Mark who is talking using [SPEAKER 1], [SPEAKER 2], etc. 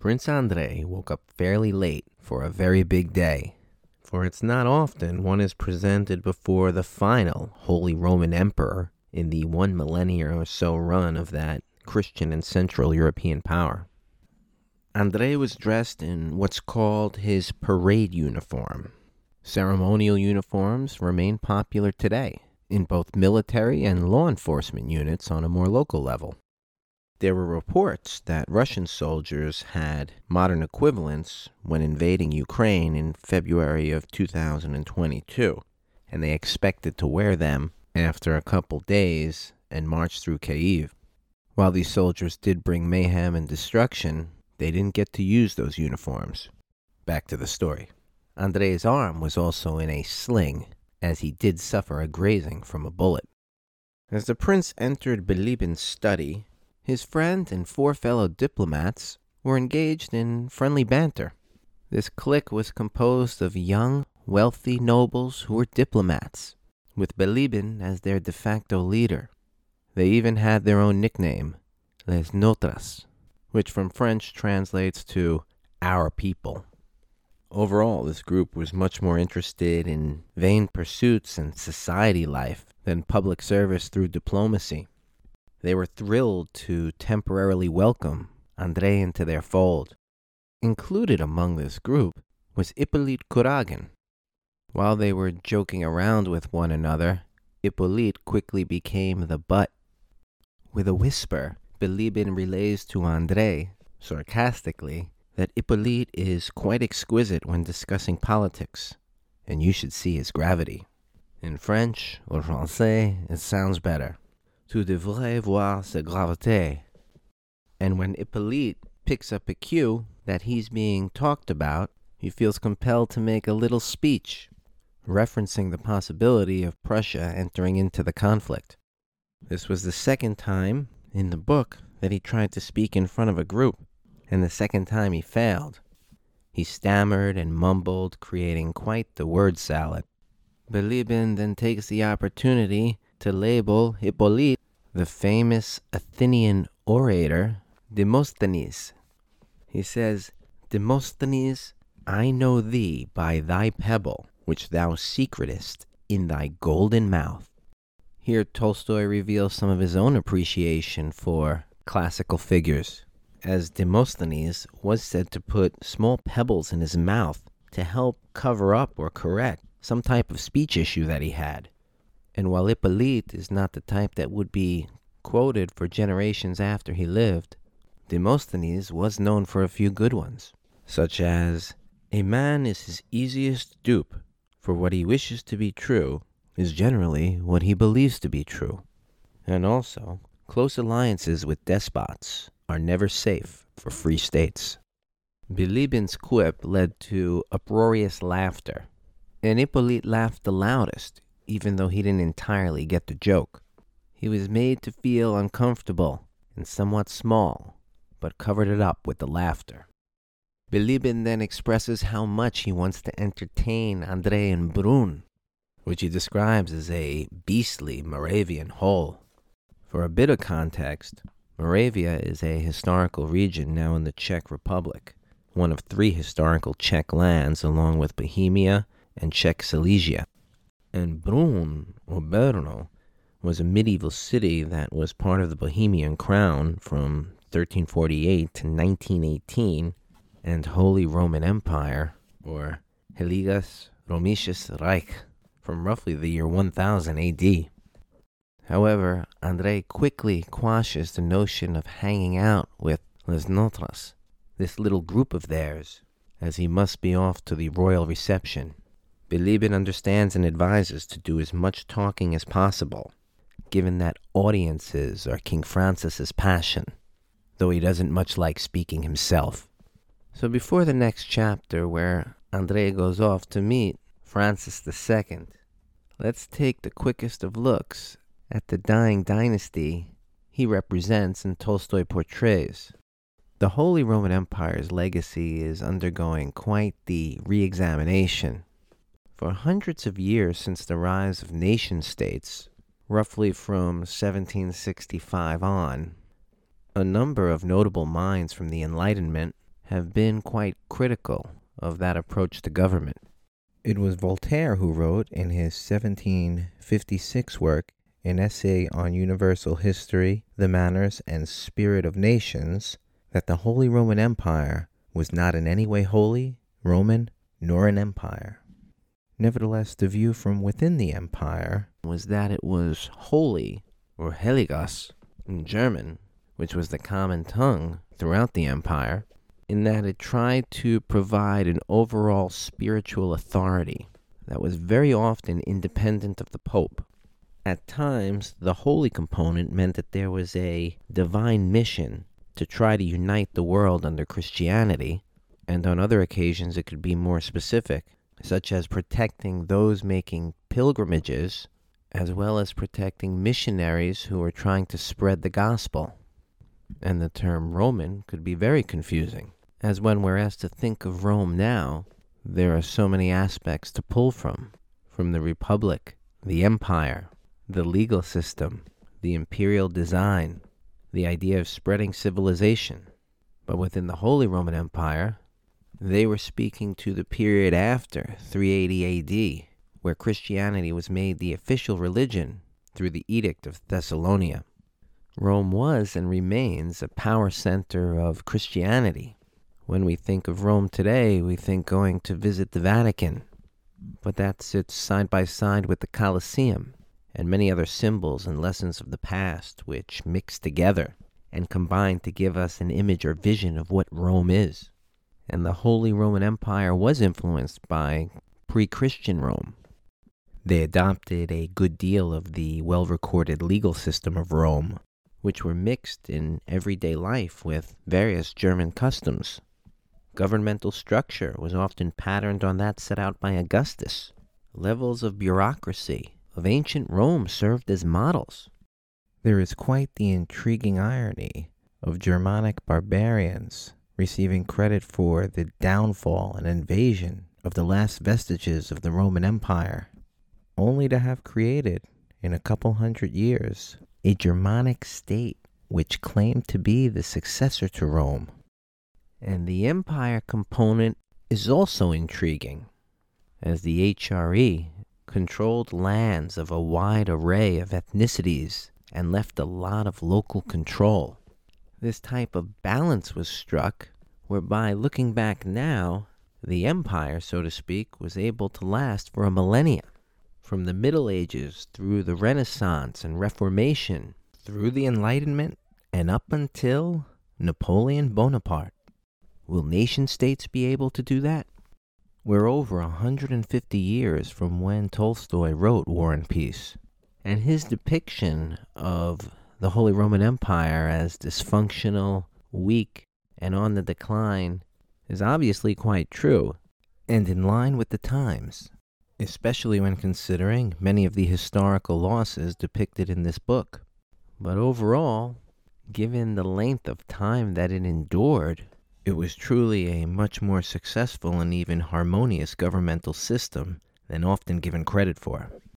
[SPEAKER 1] Prince Andrei woke up fairly late for a very big day, for it's not often one is presented before the final Holy Roman Emperor in the one millennia or so run of that Christian and Central European power. Andrei was dressed in what's called his parade uniform. Ceremonial uniforms remain popular today in both military and law enforcement units on a more local level. There were reports that Russian soldiers had modern equivalents when invading Ukraine in February of 2022, and they expected to wear them after a couple days and march through Kiev. While these soldiers did bring mayhem and destruction, they didn't get to use those uniforms. Back to the story. Andrei's arm was also in a sling, as he did suffer a grazing from a bullet. As the prince entered Bilibin's study, his friend and four fellow diplomats were engaged in friendly banter. This clique was composed of young, wealthy nobles who were diplomats, with Bilibin as their de facto leader. They even had their own nickname, Les Nôtres, which from French translates to our people. Overall, this group was much more interested in vain pursuits and society life than public service through diplomacy. They were thrilled to temporarily welcome Andrei into their fold. Included among this group was Hippolyte Kuragin. While they were joking around with one another, Hippolyte quickly became the butt. With a whisper, Bilibin relays to Andrei, sarcastically, that Hippolyte is quite exquisite when discussing politics, and you should see his gravity. In French or Francais, it sounds better. Tu devrais voir sa gravité. And when Hippolyte picks up a cue that he's being talked about, he feels compelled to make a little speech, referencing the possibility of Prussia entering into the conflict. This was the second time in the book that he tried to speak in front of a group, and the second time he failed. He stammered and mumbled, creating quite the word salad. Bilibin then takes the opportunity to label Hippolyte the famous Athenian orator Demosthenes. He says, Demosthenes, I know thee by thy pebble, which thou secretest in thy golden mouth. Here, Tolstoy reveals some of his own appreciation for classical figures, as Demosthenes was said to put small pebbles in his mouth to help cover up or correct some type of speech issue that he had. And while Hippolyte is not the type that would be quoted for generations after he lived, Demosthenes was known for a few good ones, such as A man is his easiest dupe, for what he wishes to be true is generally what he believes to be true. And also, close alliances with despots are never safe for free states. Bilibin's quip led to uproarious laughter, and Hippolyte laughed the loudest even though he didn't entirely get the joke. He was made to feel uncomfortable and somewhat small, but covered it up with the laughter. Bilibin then expresses how much he wants to entertain Andrei and Brünn, which he describes as a beastly Moravian hole. For a bit of context, Moravia is a historical region now in the Czech Republic, one of three historical Czech lands along with Bohemia and Czech Silesia and Brünn, or Brno, was a medieval city that was part of the Bohemian crown from 1348 to 1918 and Holy Roman Empire, or Heiliges Römisches Reich, from roughly the year 1000 AD. However, Andrei quickly quashes the notion of hanging out with Les Nôtres, this little group of theirs, as he must be off to the royal reception. Bilibin understands and advises to do as much talking as possible, given that audiences are King Francis's passion, though he doesn't much like speaking himself. So before the next chapter, where Andrei goes off to meet Francis II, let's take the quickest of looks at the dying dynasty he represents and Tolstoy portrays. The Holy Roman Empire's legacy is undergoing quite the re examination for hundreds of years since the rise of nation states, roughly from 1765 on, a number of notable minds from the Enlightenment have been quite critical of that approach to government. It was Voltaire who wrote in his 1756 work an essay on universal history, the manners, and spirit of nations that the Holy Roman Empire was not in any way holy, Roman, nor an empire. Nevertheless, the view from within the empire was that it was holy, or Heiliges in German, which was the common tongue throughout the empire, in that it tried to provide an overall spiritual authority that was very often independent of the Pope. At times, the holy component meant that there was a divine mission to try to unite the world under Christianity, and on other occasions it could be more specific, such as protecting those making pilgrimages, as well as protecting missionaries who are trying to spread the gospel. And the term Roman could be very confusing, as when we're asked to think of Rome now, there are so many aspects to pull from from the Republic, the Empire, the legal system, the imperial design, the idea of spreading civilization. But within the Holy Roman Empire, they were speaking to the period after 380 AD, where Christianity was made the official religion through the Edict of Thessalonica. Rome was and remains a power center of Christianity. When we think of Rome today, we think going to visit the Vatican, but that sits side by side with the Colosseum and many other symbols and lessons of the past which mix together and combine to give us an image or vision of what Rome is and the Holy Roman Empire was influenced by pre Christian Rome. They adopted a good deal of the well recorded legal system of Rome, which were mixed in everyday life with various German customs. Governmental structure was often patterned on that set out by Augustus. Levels of bureaucracy of ancient Rome served as models. There is quite the intriguing irony of Germanic barbarians receiving credit for the downfall and invasion of the last vestiges of the Roman Empire, only to have created, in a couple hundred years, a Germanic state which claimed to be the successor to Rome. And the empire component is also intriguing, as the HRE controlled lands of a wide array of ethnicities and left a lot of local control this type of balance was struck, whereby, looking back now, the empire, so to speak, was able to last for a millennia. From the Middle Ages through the Renaissance and Reformation, through the Enlightenment, and up until Napoleon Bonaparte. Will nation states be able to do that? We're over a 150 years from when Tolstoy wrote War and Peace, and his depiction of the Holy Roman Empire as dysfunctional, weak, and on the decline is obviously quite true and in line with the times, especially when considering many of the historical losses depicted in this book. But overall, given the length of time that it endured, it was truly a much more successful and even harmonious governmental system than often given credit for.